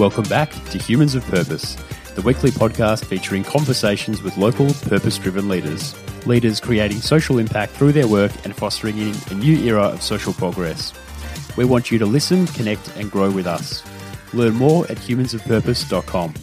Welcome back to Humans of Purpose, the weekly podcast featuring conversations with local purpose driven leaders. Leaders creating social impact through their work and fostering in a new era of social progress. We want you to listen, connect, and grow with us. Learn more at humansofpurpose.com.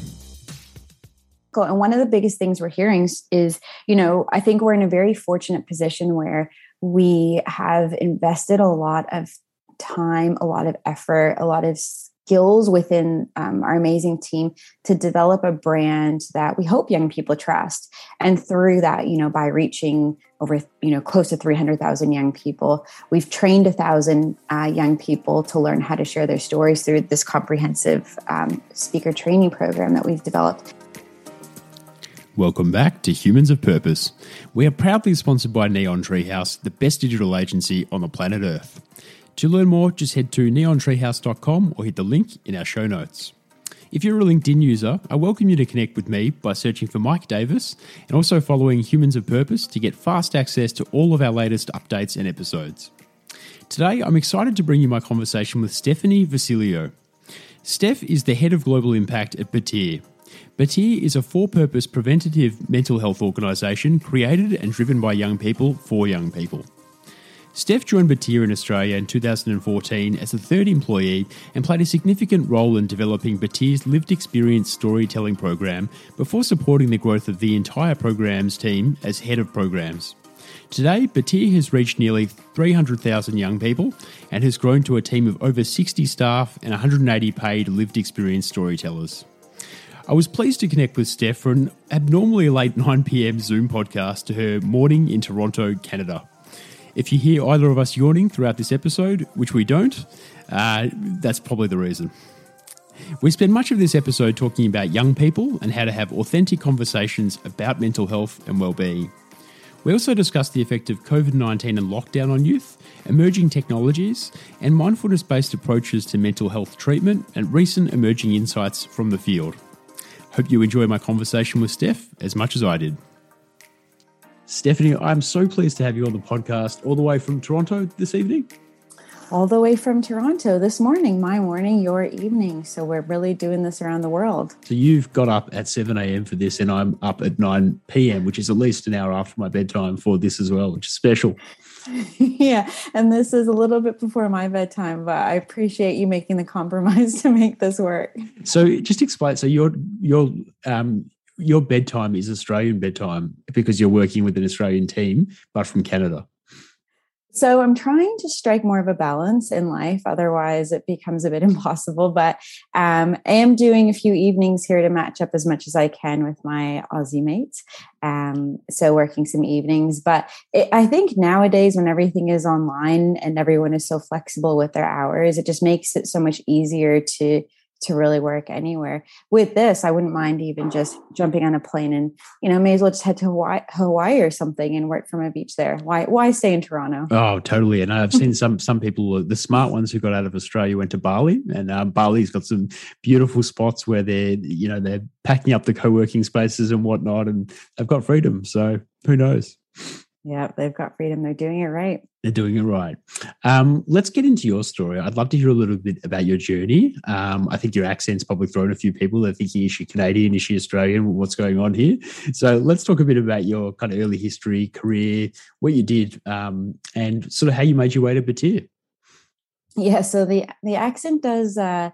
Cool. And one of the biggest things we're hearing is, you know, I think we're in a very fortunate position where we have invested a lot of time, a lot of effort, a lot of skills within um, our amazing team to develop a brand that we hope young people trust and through that you know by reaching over you know close to 300000 young people we've trained a thousand uh, young people to learn how to share their stories through this comprehensive um, speaker training program that we've developed Welcome back to Humans of Purpose. We are proudly sponsored by Neon Treehouse, the best digital agency on the planet Earth. To learn more, just head to neontreehouse.com or hit the link in our show notes. If you're a LinkedIn user, I welcome you to connect with me by searching for Mike Davis and also following Humans of Purpose to get fast access to all of our latest updates and episodes. Today, I'm excited to bring you my conversation with Stephanie Vasiliou. Steph is the head of global impact at Batyr. Batyr is a for purpose preventative mental health organisation created and driven by young people for young people. Steph joined Batyr in Australia in 2014 as a third employee and played a significant role in developing Batyr's lived experience storytelling program before supporting the growth of the entire program's team as head of programs. Today, Batyr has reached nearly 300,000 young people and has grown to a team of over 60 staff and 180 paid lived experience storytellers. I was pleased to connect with Steph for an abnormally late 9 pm Zoom podcast to her morning in Toronto, Canada. If you hear either of us yawning throughout this episode, which we don't, uh, that's probably the reason. We spend much of this episode talking about young people and how to have authentic conversations about mental health and well-being. We also discuss the effect of COVID 19 and lockdown on youth, emerging technologies, and mindfulness based approaches to mental health treatment and recent emerging insights from the field. Hope you enjoy my conversation with Steph as much as I did. Stephanie, I'm so pleased to have you on the podcast all the way from Toronto this evening. All the way from Toronto this morning, my morning, your evening. So we're really doing this around the world. So you've got up at 7 a.m. for this, and I'm up at 9 p.m., which is at least an hour after my bedtime for this as well, which is special. yeah, and this is a little bit before my bedtime, but I appreciate you making the compromise to make this work. So just explain. So you're you're um, your bedtime is Australian bedtime because you're working with an Australian team, but from Canada. So I'm trying to strike more of a balance in life. Otherwise, it becomes a bit impossible. But um, I am doing a few evenings here to match up as much as I can with my Aussie mates. Um, so working some evenings. But it, I think nowadays, when everything is online and everyone is so flexible with their hours, it just makes it so much easier to to really work anywhere. With this, I wouldn't mind even just jumping on a plane and, you know, may as well just head to Hawaii, Hawaii or something and work from a beach there. Why why stay in Toronto? Oh, totally. And I've seen some some people, the smart ones who got out of Australia went to Bali, and um, Bali's got some beautiful spots where they're, you know, they're packing up the co-working spaces and whatnot, and they've got freedom. So who knows? Yeah, they've got freedom. They're doing it right. They're doing it right. Um, let's get into your story. I'd love to hear a little bit about your journey. Um, I think your accent's probably thrown a few people. They're thinking, is she Canadian? Is she Australian? What's going on here? So let's talk a bit about your kind of early history, career, what you did, um, and sort of how you made your way to Batyr. Yeah, so the the accent does uh,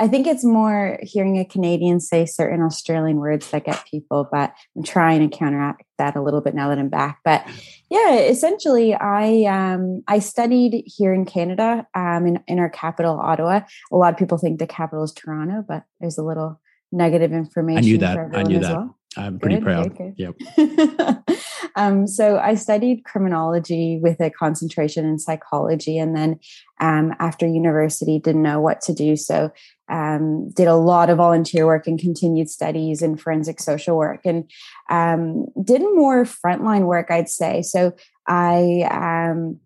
I think it's more hearing a Canadian say certain Australian words that get people, but I'm trying to counteract that a little bit now that I'm back. But yeah, essentially, I um, I studied here in Canada, um, in in our capital, Ottawa. A lot of people think the capital is Toronto, but there's a little negative information. I knew that. I knew that. Well. I'm pretty good, proud. Good. Yep. um, so I studied criminology with a concentration in psychology, and then um, after university, didn't know what to do. So um, did a lot of volunteer work and continued studies in forensic social work, and um, did more frontline work, I'd say. So I um,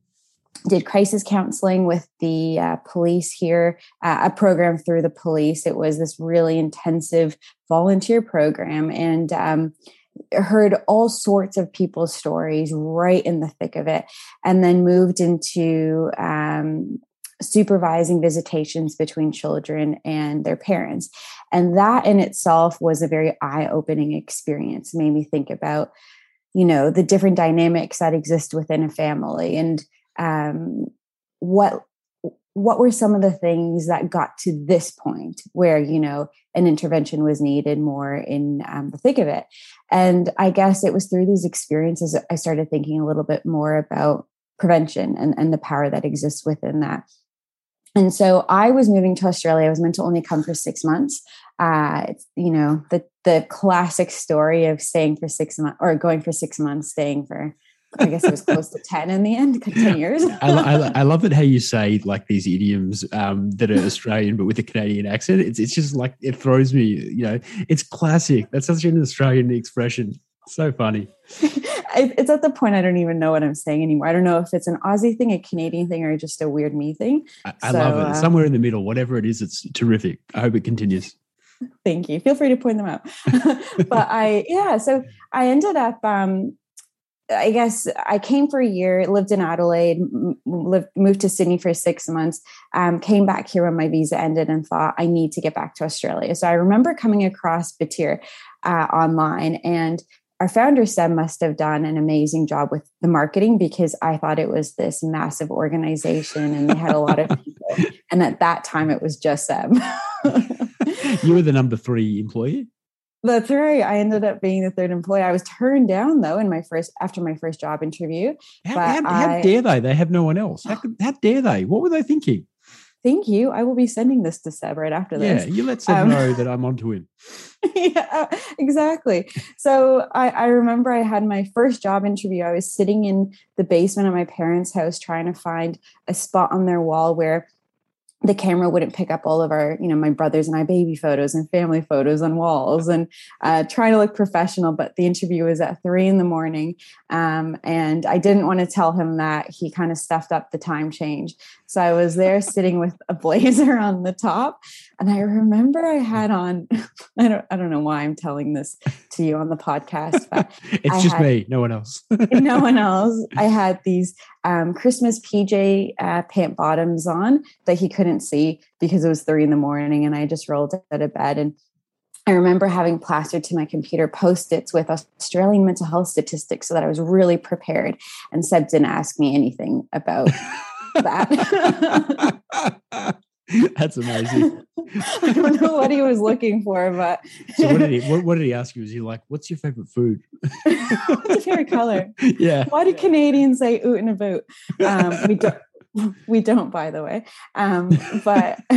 did crisis counseling with the uh, police here, uh, a program through the police. It was this really intensive volunteer program and um, heard all sorts of people's stories right in the thick of it. And then moved into um, supervising visitations between children and their parents. And that in itself was a very eye opening experience, it made me think about, you know, the different dynamics that exist within a family and um, what what were some of the things that got to this point where you know an intervention was needed more in um, the thick of it and i guess it was through these experiences i started thinking a little bit more about prevention and, and the power that exists within that and so I was moving to Australia. I was meant to only come for six months. Uh, you know, the the classic story of staying for six months or going for six months, staying for I guess it was close to 10 in the end, 10 years. I, I, I, love it how you say like these idioms um, that are Australian, but with a Canadian accent. It's, it's just like, it throws me, you know, it's classic. That's such an Australian expression. So funny. it's at the point I don't even know what I'm saying anymore. I don't know if it's an Aussie thing, a Canadian thing, or just a weird me thing. I, I so, love it. Uh, Somewhere in the middle, whatever it is, it's terrific. I hope it continues. Thank you. Feel free to point them out. but I, yeah, so I ended up, um, I guess I came for a year, lived in Adelaide, lived, moved to Sydney for six months, um, came back here when my visa ended and thought I need to get back to Australia. So I remember coming across Batyr uh, online and our founder Seb must have done an amazing job with the marketing because I thought it was this massive organization and they had a lot of people. And at that time, it was just Seb. you were the number three employee. That's right. I ended up being the third employee. I was turned down though in my first after my first job interview. How, how, how I, dare they? They have no one else. How, how dare they? What were they thinking? thank you. I will be sending this to Seb right after this. Yeah, you let Seb um, know that I'm onto him. yeah, exactly. So I, I remember I had my first job interview. I was sitting in the basement of my parents' house trying to find a spot on their wall where the camera wouldn't pick up all of our, you know, my brothers and I baby photos and family photos on walls and uh, trying to look professional. But the interview was at three in the morning. Um, and I didn't want to tell him that he kind of stuffed up the time change. So I was there sitting with a blazer on the top. And I remember I had on, I don't, I don't know why I'm telling this to you on the podcast, but it's I just had, me, no one else. no one else. I had these um, Christmas PJ uh, pant bottoms on that he couldn't see because it was three in the morning and I just rolled out of bed. And I remember having plastered to my computer post its with Australian mental health statistics so that I was really prepared. And Seb didn't ask me anything about that. That's amazing. I don't know what he was looking for, but so what did he what, what, did he ask you? Was he like, "What's your favorite food? What's your favorite color?" Yeah. Why do Canadians say "oot and a boot"? Um, we don't we don't by the way. Um, but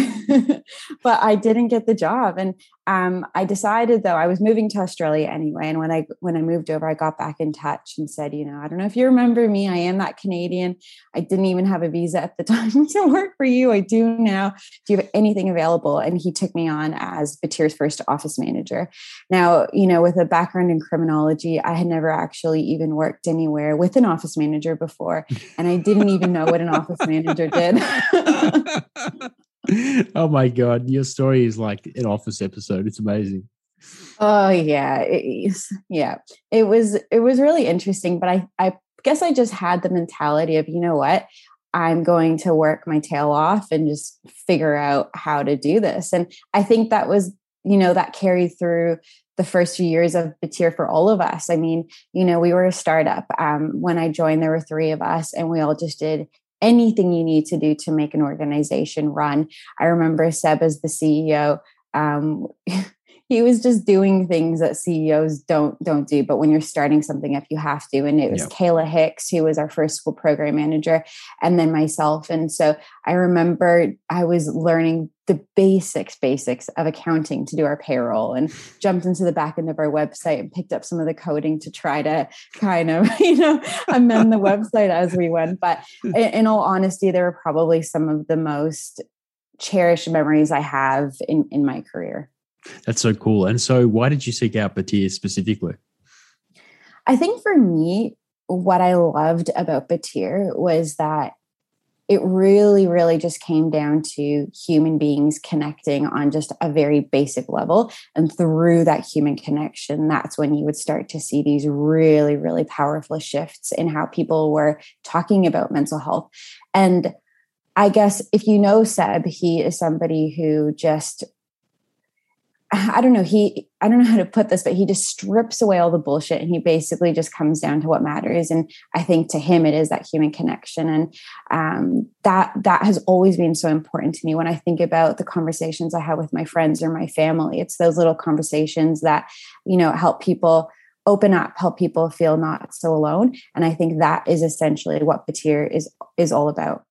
but i didn't get the job. And um, i decided though i was moving to australia anyway. And when i when i moved over i got back in touch and said you know i don't know if you remember me. I am that canadian. I didn't even have a visa at the time to work for you. I do now. Do you have anything available? And he took me on as batyr's first office manager. Now you know with a background in criminology i had never actually even worked anywhere with an office manager before. And i didn't even know what an office manager did. oh my god, your story is like an office episode. It's amazing. Oh yeah, it, yeah. It was it was really interesting, but I I guess I just had the mentality of you know what I'm going to work my tail off and just figure out how to do this. And I think that was you know that carried through the first few years of Batyr for all of us. I mean, you know, we were a startup. Um, when I joined, there were three of us, and we all just did anything you need to do to make an organization run. I remember Seb as the CEO. Um, he was just doing things that CEOs don't don't do. But when you're starting something up, you have to. And it was yep. Kayla Hicks, who was our first school program manager, and then myself. And so I remember I was learning the basics, basics of accounting to do our payroll and jumped into the back end of our website and picked up some of the coding to try to kind of, you know, amend the website as we went. But in, all honesty, there were probably some of the most cherished memories I have in, in my career. That's so cool. And so, why did you seek out Batyr specifically? I think for me, what I loved about Batyr was that it really, really just came down to human beings connecting on just a very basic level. And through that human connection, that's when you would start to see these really, really powerful shifts in how people were talking about mental health. And I guess if you know Seb, he is somebody who just I don't know, he I don't know how to put this, but he just strips away all the bullshit and he basically just comes down to what matters. And I think to him it is that human connection. And um, that that has always been so important to me when I think about the conversations I have with my friends or my family. It's those little conversations that, you know, help people open up, help people feel not so alone. And I think that is essentially what Batyr is is all about.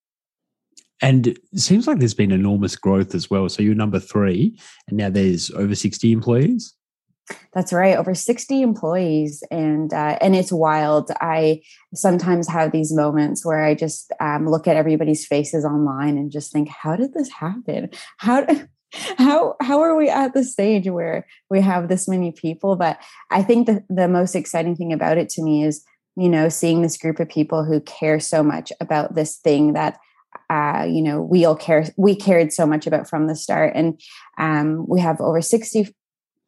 And it seems like there's been enormous growth as well. So you're number three, and now there's over 60 employees. That's right, over 60 employees, and uh, and it's wild. I sometimes have these moments where I just um, look at everybody's faces online and just think, how did this happen? How how how are we at the stage where we have this many people? But I think the the most exciting thing about it to me is you know seeing this group of people who care so much about this thing that uh, you know we all care we cared so much about from the start. And um, we have over 60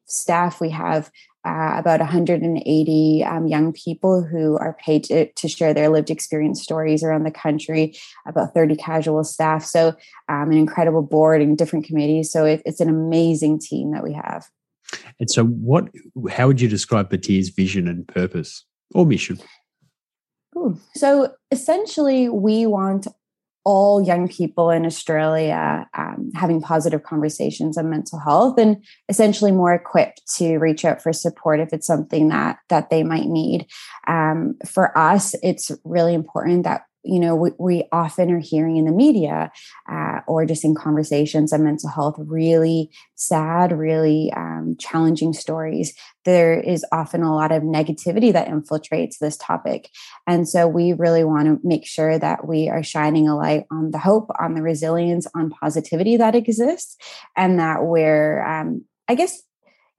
staff. We have uh, about 180 um, young people who are paid to, to, share their lived experience stories around the country about 30 casual staff. So um, an incredible board and different committees. So it, it's an amazing team that we have. And so what how would you describe Batyr's vision and purpose or mission? Ooh. So essentially, we want all young people in Australia um, having positive conversations on mental health and essentially more equipped to reach out for support if it's something that that they might need. Um, for us, it's really important that you know we, we often are hearing in the media uh, or just in conversations on mental health really sad really um, challenging stories. There is often a lot of negativity that infiltrates this topic. And so we really want to make sure that we are shining a light on the hope on the resilience on positivity that exists and that we're um, i guess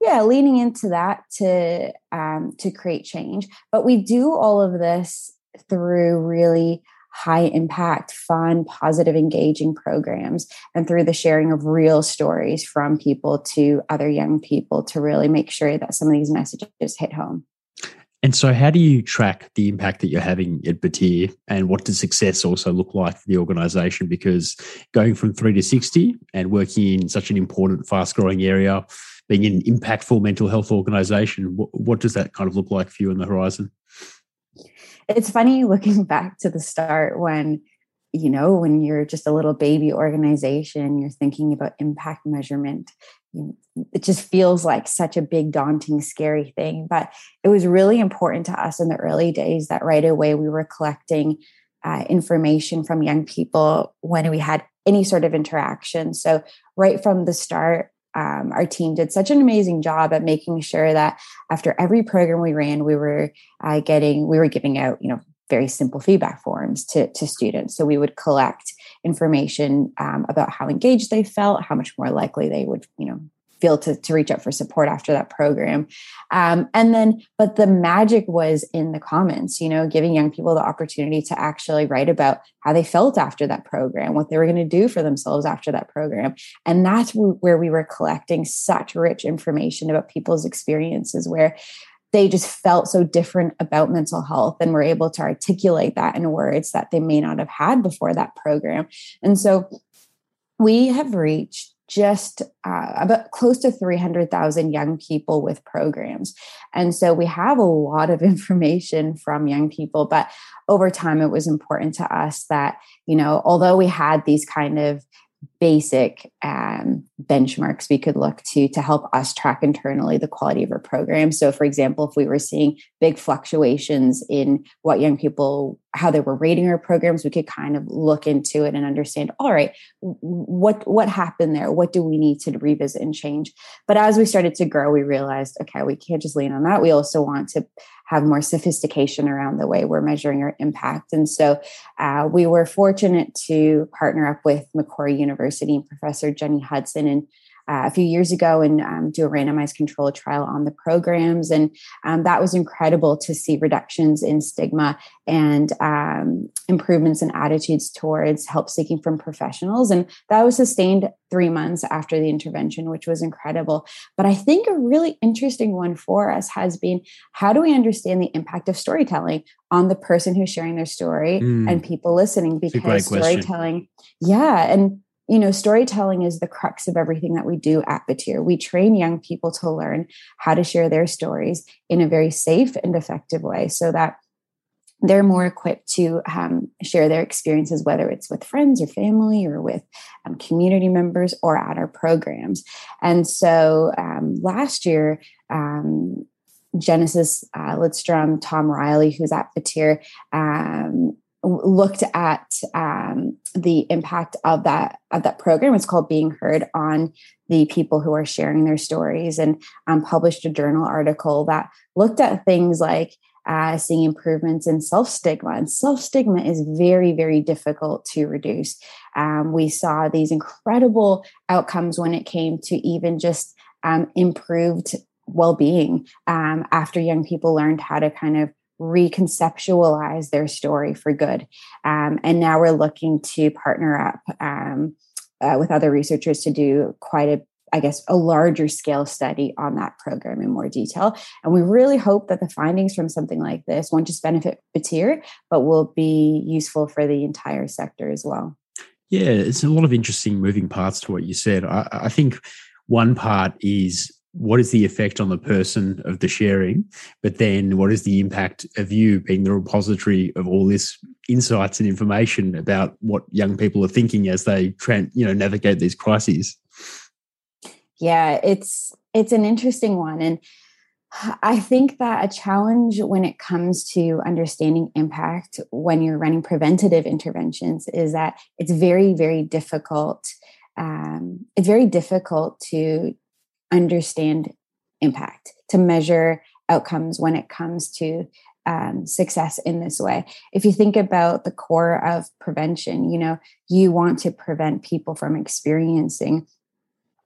yeah leaning into that to um, to create change. But we do all of this through really high impact, fun, positive, engaging programs, and through the sharing of real stories from people to other young people to really make sure that some of these messages hit home. And so, how do you track the impact that you're having at Batyr, and what does success also look like for the organisation? Because going from three to 60 and working in such an important, fast growing area, being an impactful mental health organisation, what, what does that kind of look like for you on the horizon? It's funny looking back to the start when you know when you're just a little baby organization you're thinking about impact measurement it just feels like such a big daunting scary thing. But it was really important to us in the early days that right away we were collecting uh, information from young people when we had any sort of interaction. So right from the start um, our team did such an amazing job at making sure that after every program we ran, we were uh, getting, we were giving out, you know, very simple feedback forms to, to students. So we would collect information um, about how engaged they felt, how much more likely they would, you know, feel to, to reach out for support after that program. Um, and then, but the magic was in the comments, you know, giving young people the opportunity to actually write about how they felt after that program, what they were going to do for themselves after that program. And that's where we were collecting such rich information about people's experiences, where they just felt so different about mental health and were able to articulate that in words that they may not have had before that program. And so we have reached just uh, about close to 300,000 young people with programs. And so we have a lot of information from young people, but over time it was important to us that, you know, although we had these kind of basic um, benchmarks we could look to to help us track internally the quality of our program. So, for example, if we were seeing big fluctuations in what young people how they were rating our programs, we could kind of look into it and understand. All right, what what happened there? What do we need to revisit and change? But as we started to grow, we realized, okay, we can't just lean on that. We also want to have more sophistication around the way we're measuring our impact. And so uh, we were fortunate to partner up with Macquarie University and Professor Jenny Hudson. And uh, a few years ago and um, do a randomized control trial on the programs. And um, that was incredible to see reductions in stigma and um, improvements in attitudes towards help seeking from professionals. And that was sustained three months after the intervention, which was incredible. But I think a really interesting one for us has been how do we understand the impact of storytelling on the person who's sharing their story mm. and people listening? Because storytelling, yeah. And you know, storytelling is the crux of everything that we do at Batyr. We train young people to learn how to share their stories in a very safe and effective way so that they're more equipped to um, share their experiences, whether it's with friends or family or with um, community members or at our programs. And so um, last year, um, Genesis uh, Lidstrom, Tom Riley, who's at Batyr, um, looked at um, the impact of that of that program. It's called Being Heard on the people who are sharing their stories, and published a journal article that looked at things like uh, seeing improvements in self stigma. And self stigma is very, very difficult to reduce. Um, we saw these incredible outcomes when it came to even just um, improved well being um, after young people learned how to kind of reconceptualize their story for good. Um, and now we're looking to partner up. Um, uh, with other researchers to do quite a I guess, a larger scale study on that program in more detail. And we really hope that the findings from something like this won't just benefit Batyr, but will be useful for the entire sector as well. Yeah, it's a lot of interesting moving parts to what you said. I, I think one part is what is the effect on the person of the sharing, but then what is the impact of you being the repository of all this insights and information about what young people are thinking as they, you know, navigate these crises? Yeah, it's it's an interesting one and I think that a challenge when it comes to understanding impact when you're running preventative interventions is that it's very, very difficult. Um, it's very difficult to understand impact, to measure outcomes when it comes to um, success in this way. If you think about the core of prevention, you know, you want to prevent people from experiencing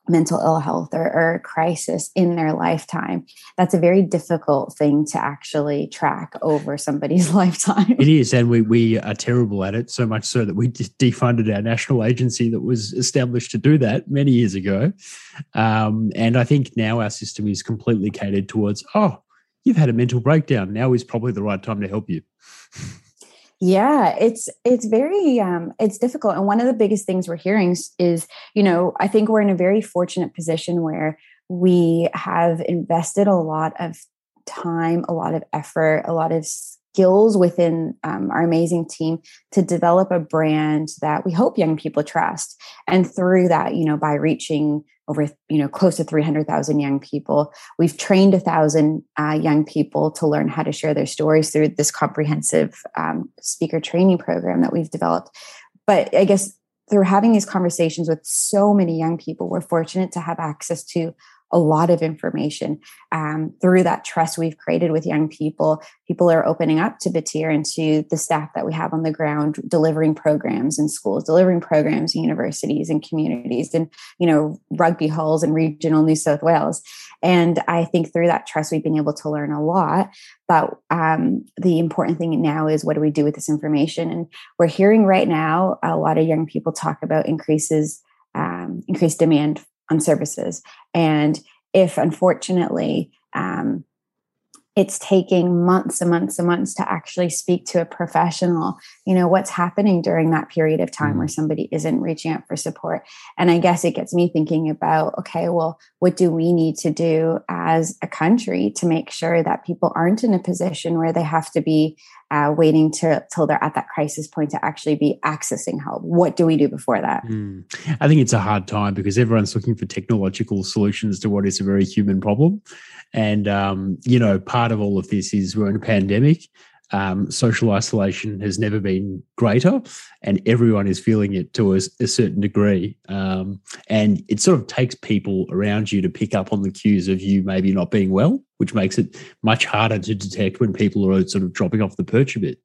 mental ill health or, or crisis in their lifetime that's a very difficult thing to actually track over somebody's lifetime. It is and we, we are terrible at it so much so that we defunded our national agency that was established to do that many years ago. Um, and i think now our system is completely catered towards oh you've had a mental breakdown. Now is probably the right time to help you yeah it's it's very um it's difficult and one of the biggest things we're hearing is you know i think we're in a very fortunate position where we have invested a lot of time a lot of effort a lot of skills within um, our amazing team to develop a brand that we hope young people trust and through that you know by reaching over you know close to 300000 young people. We've trained a thousand uh, young people to learn how to share their stories through this comprehensive um, speaker training program that we've developed. But i guess through having these conversations with so many young people we're fortunate to have access to a lot of information um, through that trust we've created with young people. People are opening up to Batyr and to the staff that we have on the ground, delivering programs in schools, delivering programs in universities and communities, and you know rugby halls in regional New South Wales. And I think through that trust, we've been able to learn a lot. But um, the important thing now is what do we do with this information? And we're hearing right now a lot of young people talk about increases, um, increased demand on services. And if unfortunately um, it's taking months and months and months to actually speak to a professional you know what's happening during that period of time where mm-hmm. somebody isn't reaching out for support and i guess it gets me thinking about okay well what do we need to do as a country to make sure that people aren't in a position where they have to be uh, waiting to, till they're at that crisis point to actually be accessing help. What do we do before that? Mm. i think it's a hard time because everyone's looking for technological solutions to what is a very human problem. And um, you know part of all of this is we're in a pandemic um, social isolation has never been greater, and everyone is feeling it to a, a certain degree. Um, and it sort of takes people around you to pick up on the cues of you maybe not being well, which makes it much harder to detect when people are sort of dropping off the perch a bit.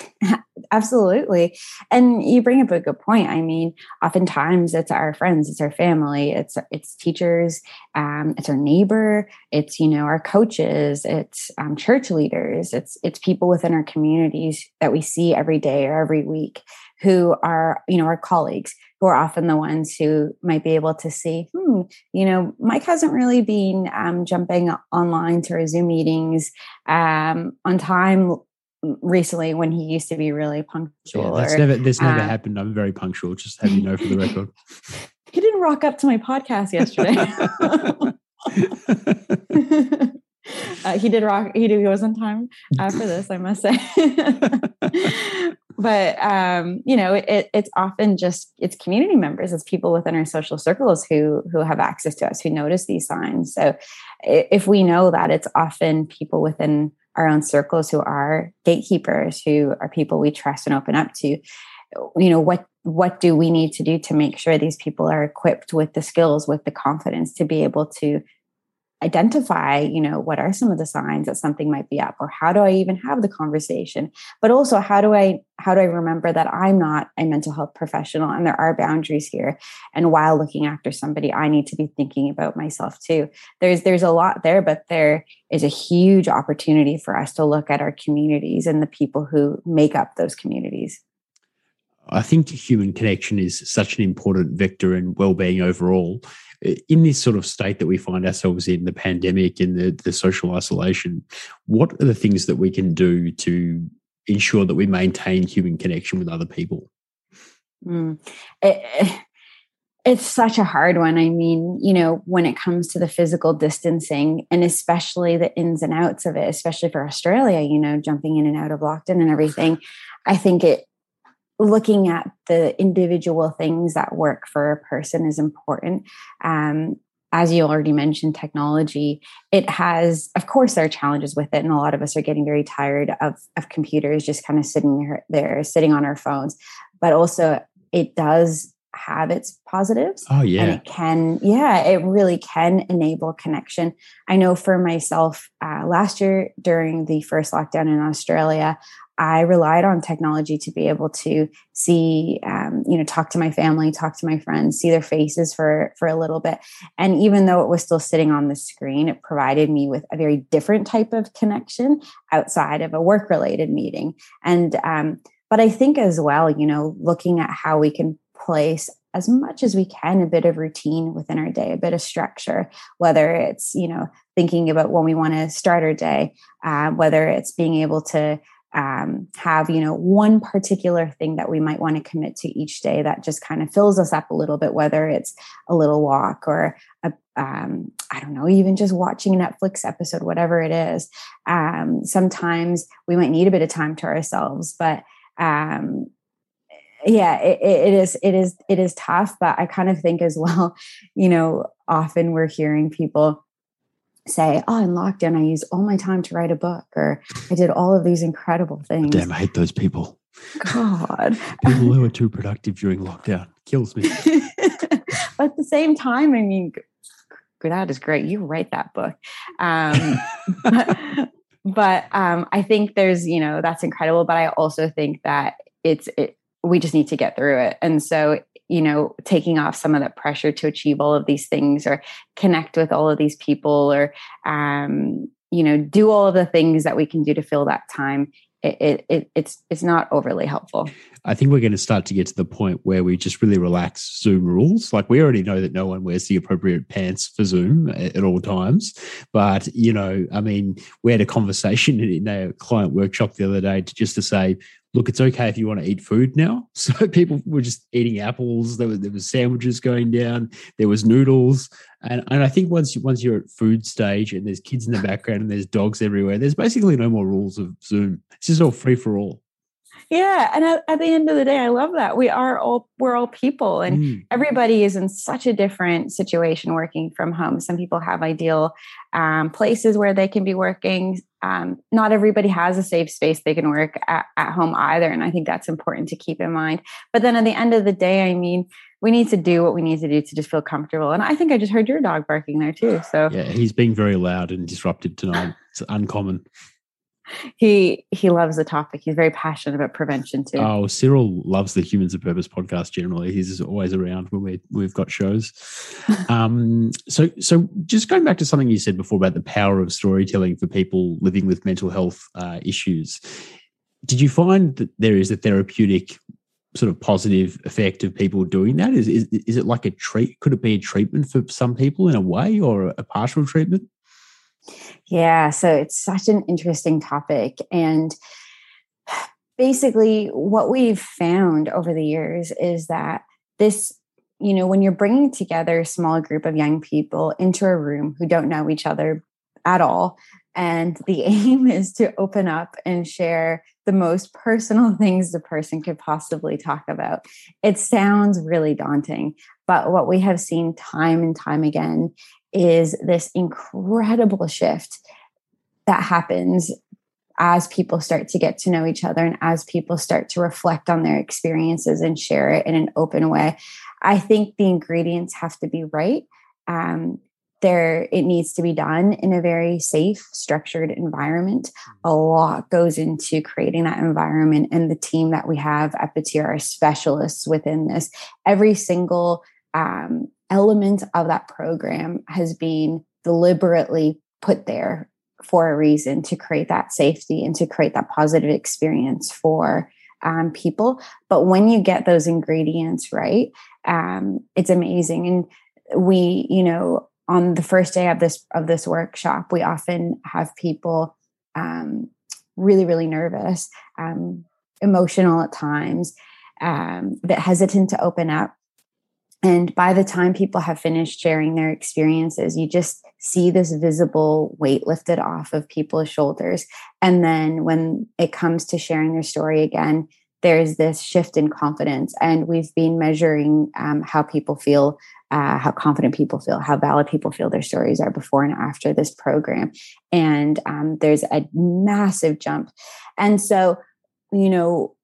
Absolutely. And you bring up a good point. I mean, oftentimes it's our friends, it's our family, it's it's teachers, um, it's our neighbor, it's you know our coaches, it's um, church leaders, it's it's people within our communities that we see every day or every week who are you know our colleagues who are often the ones who might be able to see, hmm, you know, Mike hasn't really been um, jumping online to our Zoom meetings um, on time recently when he used to be really punctual. Yeah, that's or, never this never uh, happened. I'm very punctual. Just have you know for the record. he didn't rock up to my podcast yesterday. uh, he did rock. He did. He was on time uh, for this. I must say. but um, you know, it, it's often just it's community members, it's people within our social circles who who have access to us, who notice these signs. So, if we know that, it's often people within our own circles who are gatekeepers, who are people we trust and open up to. You know, what what do we need to do to make sure these people are equipped with the skills, with the confidence to be able to identify you know what are some of the signs that something might be up or how do i even have the conversation? But also how do i how do i remember that i'm not a mental health professional and there are boundaries here? And while looking after somebody i need to be thinking about myself too. There's there's a lot there but there is a huge opportunity for us to look at our communities and the people who make up those communities. I think human connection is such an important vector in well-being overall. In this sort of state that we find ourselves in, the pandemic and the, the social isolation, what are the things that we can do to ensure that we maintain human connection with other people? Mm. It, it's such a hard one. I mean, you know, when it comes to the physical distancing and especially the ins and outs of it, especially for Australia, you know, jumping in and out of lockdown and everything, I think it looking at the individual things that work for a person is important. Um, as you already mentioned, technology, it has, of course, there are challenges with it. And a lot of us are getting very tired of, of computers just kind of sitting there, there, sitting on our phones. But also, it does have its positives. Oh, yeah. And it can, yeah, it really can enable connection. I know for myself, uh, last year during the first lockdown in Australia, I relied on technology to be able to see, um, you know, talk to my family, talk to my friends, see their faces for for a little bit. And even though it was still sitting on the screen, it provided me with a very different type of connection outside of a work related meeting. And um, but I think as well, you know, looking at how we can place as much as we can a bit of routine within our day a bit of structure whether it's you know thinking about when we want to start our day uh, whether it's being able to um, have you know one particular thing that we might want to commit to each day that just kind of fills us up a little bit whether it's a little walk or a, um, i don't know even just watching a netflix episode whatever it is. Um, sometimes we might need a bit of time to ourselves but um, yeah it, it is it is it is tough but i kind of think as well you know often we're hearing people say, oh, in lockdown, I used all my time to write a book, or I did all of these incredible things. Damn, I hate those people. God. people who are too productive during lockdown kills me. but at the same time, I mean, that is great. You write that book. Um, but, but um, I think there's, you know, that's incredible. But I also think that it's, it, we just need to get through it. And so you know taking off some of that pressure to achieve all of these things or connect with all of these people or um, you know do all of the things that we can do to fill that time it, it, it's it's not overly helpful. I think we're going to start to get to the point where we just really relax Zoom rules. Like we already know that no one wears the appropriate pants for Zoom at, at all times, but you know, I mean, we had a conversation in a client workshop the other day to just to say look, it's okay if you want to eat food now. So people were just eating apples. There was there was sandwiches going down. There was noodles, and and I think once you, once you're at food stage and there's kids in the background and there's dogs everywhere, there's basically no more rules of Zoom. It's just all free for all. Yeah, and at, at, the end of the day, I love that we are all we're all people, and mm. everybody is in such a different situation working from home. Some people have ideal um, places where they can be working. Um, not everybody has a safe space they can work at, at home either, and I think that's important to keep in mind. But then at the end of the day, I mean, we need to do what we need to do to just feel comfortable. And I think I just heard your dog barking there too. So yeah, he's being very loud and disruptive tonight. It's uncommon. He he loves the topic. He's very passionate about prevention too. Oh, Cyril loves the Humans of Purpose podcast. Generally, he's always around when we we've got shows. um, so so just going back to something you said before about the power of storytelling for people living with mental health uh, issues. Did you find that there is a therapeutic sort of positive effect of people doing that? Is is, is it like a treat? Could it be a treatment for some people in a way, or a partial treatment? Yeah, so it's such an interesting topic. And basically, what we've found over the years is that this, you know, when you're bringing together a small group of young people into a room who don't know each other at all, and the aim is to open up and share the most personal things the person could possibly talk about. It sounds really daunting, but what we have seen time and time again is this incredible shift that happens as people start to get to know each other and as people start to reflect on their experiences and share it in an open way. I think the ingredients have to be right. Um, there, it needs to be done in a very safe, structured environment. A lot goes into creating that environment, and the team that we have at Batyr are specialists within this. Every single um, element of that program has been deliberately put there for a reason to create that safety and to create that positive experience for um, people. But when you get those ingredients right, um, it's amazing. And we, you know, on the first day of this of this workshop, we often have people um, really, really nervous, um, emotional at times, um, a bit hesitant to open up. And by the time people have finished sharing their experiences, you just see this visible weight lifted off of people's shoulders. And then when it comes to sharing their story again, there's this shift in confidence. And we've been measuring um, how people feel, uh, how confident people feel, how valid people feel their stories are before and after this program. And um, there's a massive jump. And so, you know,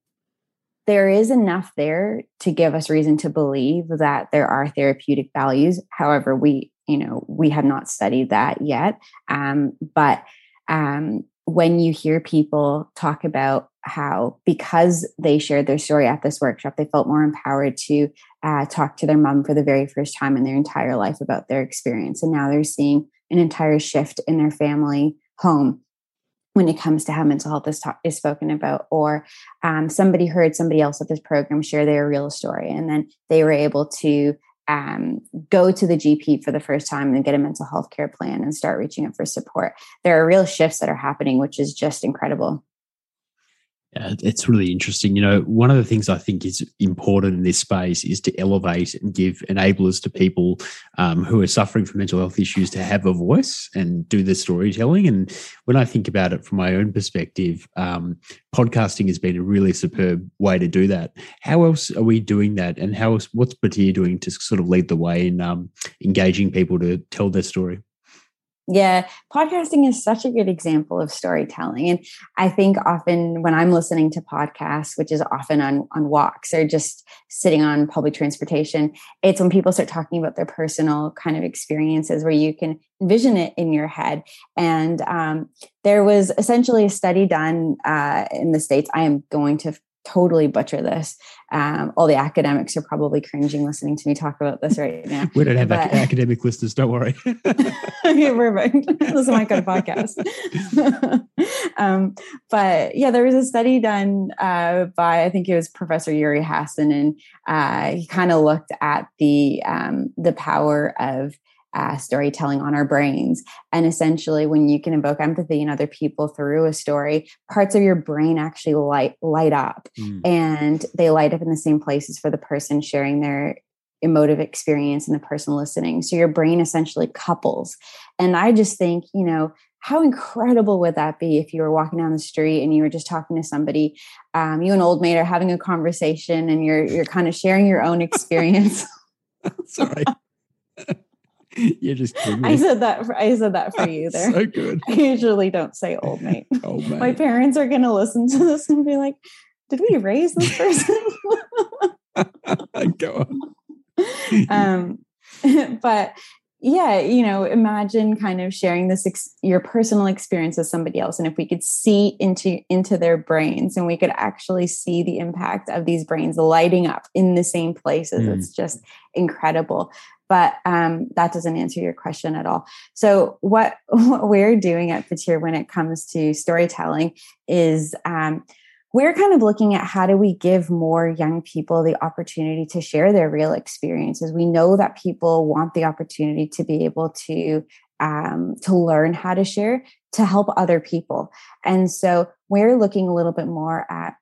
there is enough there to give us reason to believe that there are therapeutic values. However, we, you know, we have not studied that yet. Um, but um, when you hear people talk about how, because they shared their story at this workshop, they felt more empowered to uh, talk to their mom for the very first time in their entire life about their experience. And now they're seeing an entire shift in their family home when it comes to how mental health is, ta- is spoken about or um, somebody heard somebody else at this program share their real story and then they were able to um, go to the gp for the first time and get a mental health care plan and start reaching out for support. There are real shifts that are happening which is just incredible yeah, it's really interesting. You know, one of the things I think is important in this space is to elevate and give enablers to people um, who are suffering from mental health issues to have a voice and do the storytelling. And when I think about it from my own perspective, um, podcasting has been a really superb way to do that. How else are we doing that? And how else, what's Batyr doing to sort of lead the way in um, engaging people to tell their story? Yeah, podcasting is such a good example of storytelling. And I think often when I'm listening to podcasts, which is often on, on walks or just sitting on public transportation, it's when people start talking about their personal kind of experiences where you can envision it in your head. And um, there was essentially a study done uh, in the States. I am going to totally butcher this. Um, all the academics are probably cringing listening to me talk about this right now. We don't have but, academic listeners, don't worry. okay, perfect. Listen my kind of podcast. um, but yeah, there was a study done uh, by I think it was Professor Uri Hasson, and uh, he kind of looked at the um, the power of uh, storytelling on our brains. And essentially, when you can invoke empathy in other people through a story, parts of your brain actually light light up, mm. and they light up in the same places for the person sharing their emotive experience and the person listening. So your brain essentially couples. And I just think, you know, how incredible would that be if you were walking down the street and you were just talking to somebody, um, you and old mate are having a conversation and you're you're kind of sharing your own experience. Sorry. You're just kidding I said that. For, I said that for you there. so good. I usually don't say old mate. old mate. My parents are going to listen to this and be like, "Did we raise this person?" Go on. um, but yeah you know imagine kind of sharing this ex- your personal experience with somebody else and if we could see into into their brains and we could actually see the impact of these brains lighting up in the same places mm. it's just incredible but um, that doesn't answer your question at all so what what we're doing at Batyr when it comes to storytelling is um, we're kind of looking at how do we give more young people the opportunity to share their real experiences. We know that people want the opportunity to be able to um, to learn how to share to help other people, and so we're looking a little bit more at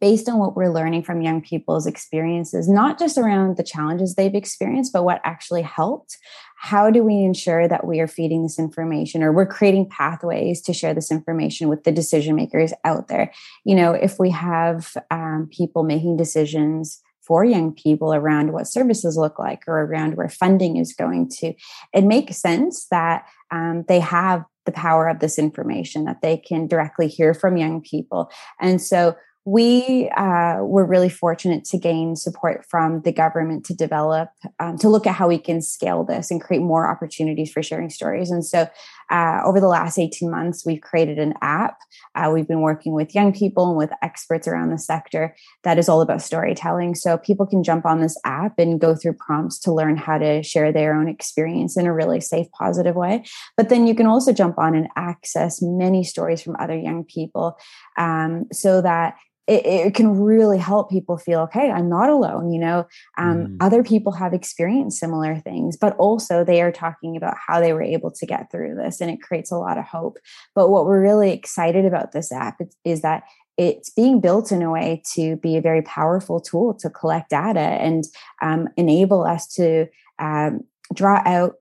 based on what we're learning from young people's experiences, not just around the challenges they've experienced, but what actually helped. How do we ensure that we are feeding this information or we're creating pathways to share this information with the decision makers out there? You know, if we have um, people making decisions for young people around what services look like or around where funding is going to, it makes sense that um, they have the power of this information that they can directly hear from young people. And so we uh, were really fortunate to gain support from the government to develop um, to look at how we can scale this and create more opportunities for sharing stories. And so uh, over the last 18 months we've created an app. Uh, we've been working with young people and with experts around the sector that is all about storytelling. So people can jump on this app and go through prompts to learn how to share their own experience in a really safe positive way. But then you can also jump on and access many stories from other young people um, so that it, it, can really help people feel okay i'm not alone you know um, mm. other people have experienced similar things but also they are talking about how they were able to get through this and it creates a lot of hope but what we're really excited about this app is, is that it's being built in a way to be a very powerful tool to collect data and um, enable us to um, draw out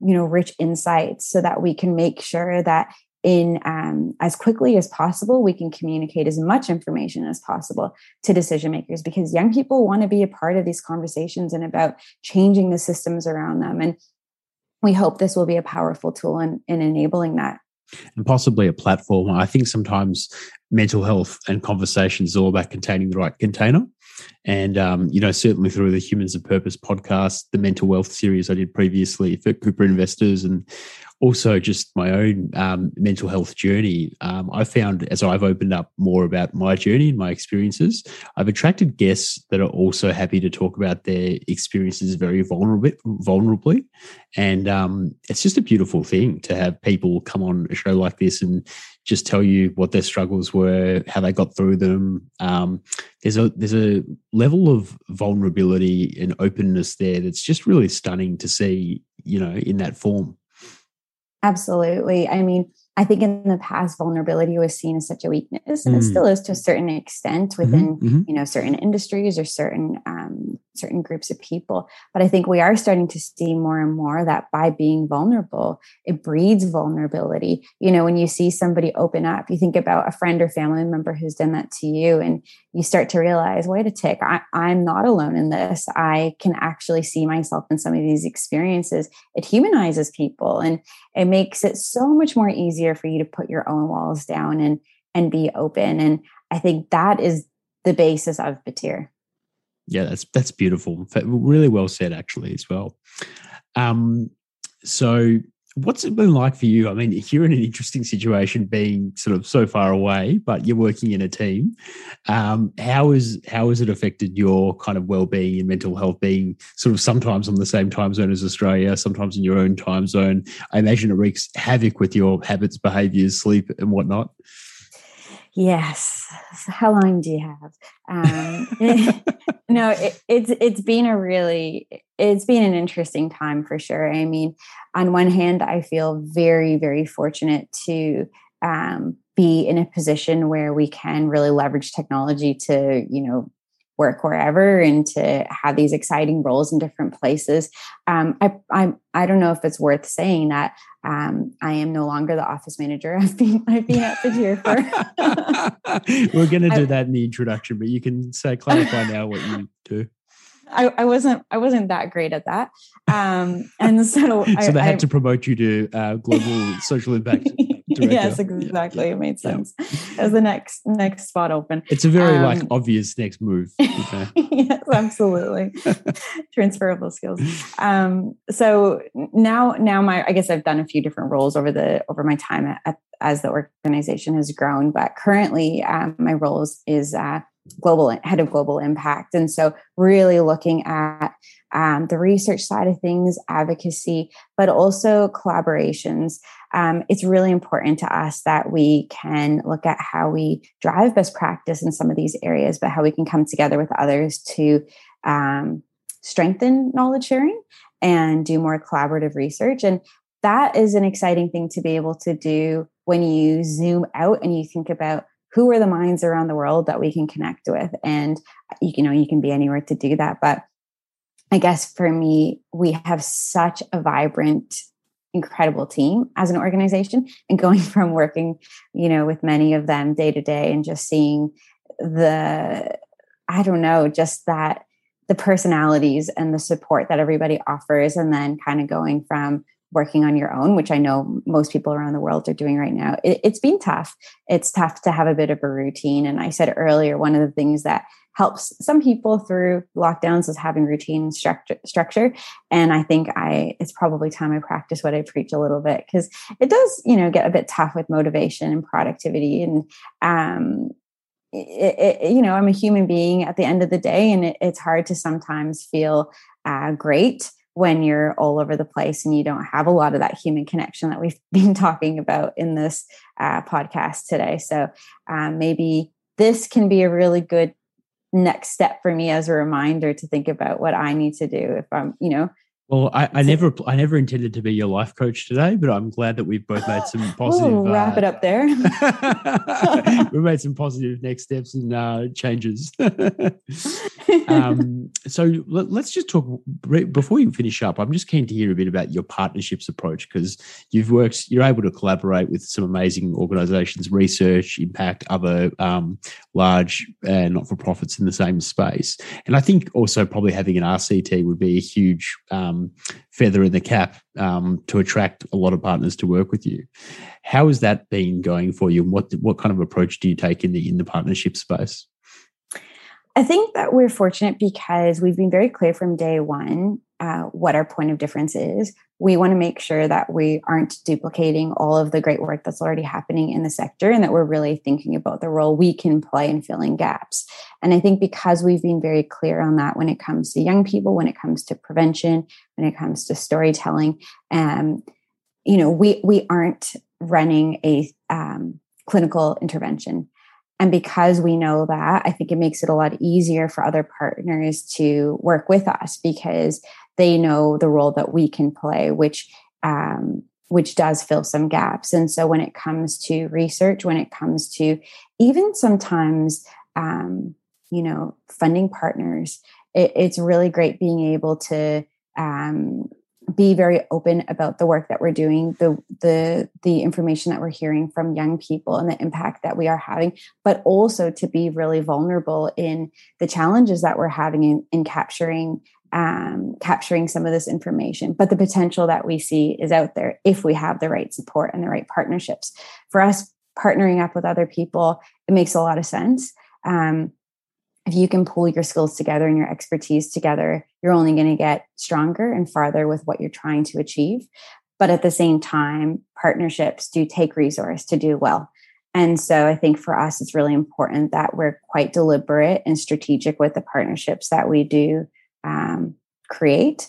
you know rich insights so that we can make sure that in um, as quickly as possible we can communicate as much information as possible to decision makers because young people want to be a part of these conversations and about changing the systems around them. And we hope this will be a powerful tool in, in enabling that. And possibly a platform. I think sometimes mental health and conversations is all about containing the right container and, um, you know, certainly through the Humans of Purpose podcast, the mental wealth series I did previously for Cooper Investors, and also just my own um, mental health journey, um, I found as I've opened up more about my journey and my experiences, I've attracted guests that are also happy to talk about their experiences very vulnerably. vulnerably. And um, it's just a beautiful thing to have people come on a show like this and just tell you what their struggles were, how they got through them. Um, there's a there's a level of vulnerability and openness there that's just really stunning to see, you know, in that form. Absolutely. I mean, I think in the past, vulnerability was seen as such a weakness, and mm. it still is to a certain extent mm-hmm, within mm-hmm, mm-hmm. you know certain industries or certain um, certain groups of people. But I think we are starting to see more and more that by being vulnerable, it breeds vulnerability. You know, when you see somebody open up, you think about a friend or family member who's done that to you, and you start to realize, wait a tick, I, I'm not alone in this. I can actually see myself in some of these experiences. It humanizes people, and it makes it so much more easier easier for you to put your own walls down and and be open. And I think that is the basis of Batyr. Yeah, that's that's beautiful. Really well said, actually, as well. Um, so what's it been like for you? I mean, you're in an interesting situation being sort of so far away, but you're working in a team. Um, how is how has it affected your kind of well-being and mental health being sort of sometimes on the same time zone as Australia, sometimes in your own time zone? I imagine it wreaks havoc with your habits, behaviors, sleep, and whatnot. Yes. How long do you have? Um, no, it, it's it's been a really it's been an interesting time for sure. I mean, on one hand, I feel very very fortunate to um, be in a position where we can really leverage technology to you know work wherever and to have these exciting roles in different places. Um, I, I, I don't know if it's worth saying that um, I am no longer the office manager. I've been I've been at Batyr for. We're going to do that in the introduction, but you can say clarify now what you do. I, I, wasn't I wasn't that great at that, um, and so so I, they had I, to promote you to uh, global social impact yes, exactly. It made sense. Yeah. As the next next spot open. It's a very um, like obvious next move. yes, absolutely. Transferable skills. Um, so now now my I guess I've done a few different roles over the over my time at, at, as the organization has grown, but currently um, my role is, is uh, global head of global impact, and so really looking at um, the research side of things, advocacy, but also collaborations. Um, it's really important to us that we can look at how we drive best practice in some of these areas, but how we can come together with others to um, strengthen knowledge sharing and do more collaborative research. And that is an exciting thing to be able to do when you zoom out and you think about who are the minds around the world that we can connect with and you know you can be anywhere to do that but I guess for me, we have such a vibrant, incredible team as an organization. And going from working, you know, with many of them day to day and just seeing the, I don't know, just that the personalities and the support that everybody offers, and then kind of going from working on your own, which I know most people around the world are doing right now, it, has been tough. It's tough to have a bit of a routine. And I said earlier, one of the things that helps some people through lockdowns is having routine structure, structure. And I think I it's probably time I practice what I preach a little bit because it does, you know, get a bit tough with motivation and productivity. And um, it, it, you know, I'm a human being at the end of the day, and it, it's hard to sometimes feel uh, great when you're all over the place and you don't have a lot of that human connection that we've been talking about in this uh, podcast today. So um, maybe this can be a really good next step for me as a reminder to think about what I need to do if I'm, you know. Well, I, I never, I never intended to be your life coach today, but I'm glad that we've both made some positive. Ooh, wrap uh, it up there. we've made some positive next steps and uh, changes. Um, so let, us just talk before you finish up. I'm just keen to hear a bit about your partnerships approach because you've worked, you're able to collaborate with some amazing organisations, research, impact, other um, large uh, not for profits in the same space, and I think also probably having an RCT would be a huge um, feather in the cap um, to attract a lot of partners to work with you. How has that been going for you? And what what kind of approach do you take in the in the partnership space? I think that we're fortunate because we've been very clear from day one uh, what our point of difference is. We want to make sure that we aren't duplicating all of the great work that's already happening in the sector and that we're really thinking about the role we can play in filling gaps. And I think because we've been very clear on that when it comes to young people, when it comes to prevention, when it comes to storytelling, um, you know, we we aren't running a um, clinical intervention and because we know that, I think it makes it a lot easier for other partners to work with us because they know the role that we can play, which um, which does fill some gaps. And so when it comes to research, when it comes to even sometimes um, you know funding partners, it, it's really great being able to um, be very open about the work that we're doing the the the information that we're hearing from young people and the impact that we are having but also to be really vulnerable in the challenges that we're having in, in capturing um, capturing some of this information. But the potential that we see is out there if we have the right support and the right partnerships. For us partnering up with other people it makes a lot of sense. Um, if you can pull your skills together and your expertise together, you're only going to get stronger and farther with what you're trying to achieve. But at the same time, partnerships do take resource to do well. And so I think for us, it's really important that we're quite deliberate and strategic with the partnerships that we do um, create,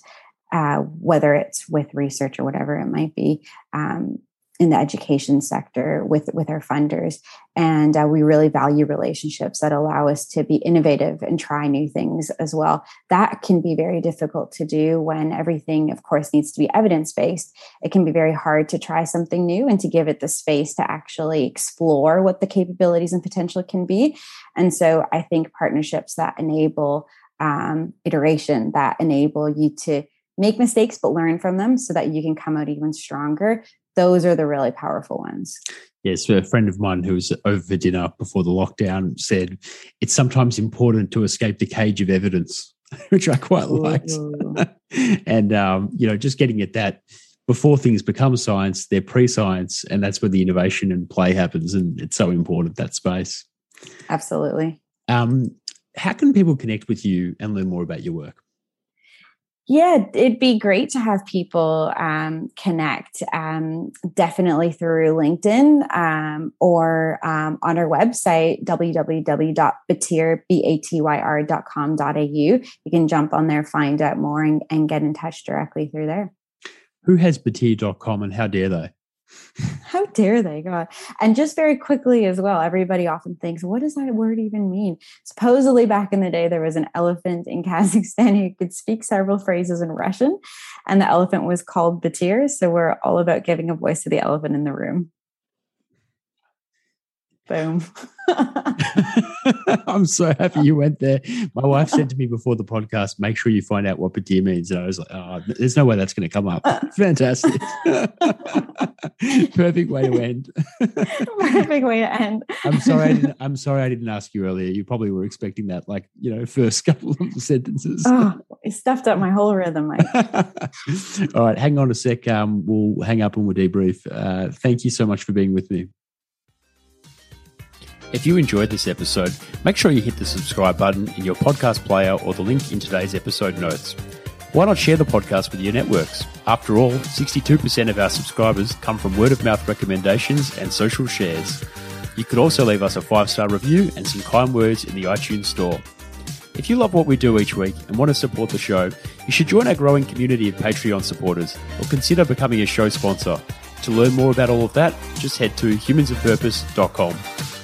uh, whether it's with research or whatever it might be. Um, in the education sector with with our funders. And uh, we really value relationships that allow us to be innovative and try new things as well. That can be very difficult to do when everything of course needs to be evidence based it can be very hard to try something new and to give it the space to actually explore what the capabilities and potential can be. And so i think partnerships that enable um, iteration that enable you to make mistakes but learn from them so that you can come out even stronger those are the really powerful ones. Yes, a friend of mine who was over for dinner before the lockdown said it's sometimes important to escape the cage of evidence, which I quite liked. and um, you know, just getting at that before things become science, they're pre-science, and that's where the innovation and play happens, and it's so important that space. Absolutely. Um, how can people connect with you and learn more about your work? Yeah, it'd be great to have people um, connect, um, definitely through LinkedIn um, or um, on our website, www.batyr.com.au. You can jump on there, find out more, and, and get in touch directly through there. Who has batyr.com and how dare they? How dare they? God. And just very quickly as well, everybody often thinks, what does that word even mean? Supposedly, back in the day, there was an elephant in Kazakhstan who could speak several phrases in Russian, and the elephant was called Batyr. So we're all about giving a voice to the elephant in the room. Boom. I'm so happy you went there. My wife said to me before the podcast, make sure you find out what batyr means. And I was like, oh, there's no way that's going to come up. Fantastic. Perfect way to end. Perfect way to end. I'm sorry. I didn't, I'm sorry I didn't ask you earlier. You probably were expecting that, like, you know, first couple of sentences. Oh, it stuffed up my whole rhythm, Mike. All right. Hang on a sec. Um, we'll hang up and we'll debrief. Uh, thank you so much for being with me. If you enjoyed this episode, make sure you hit the subscribe button in your podcast player or the link in today's episode notes. Why not share the podcast with your networks? After all, 62% of our subscribers come from word of mouth recommendations and social shares. You could also leave us a five star review and some kind words in the iTunes store. If you love what we do each week and want to support the show, you should join our growing community of Patreon supporters or consider becoming a show sponsor. To learn more about all of that, just head to humansofpurpose.com.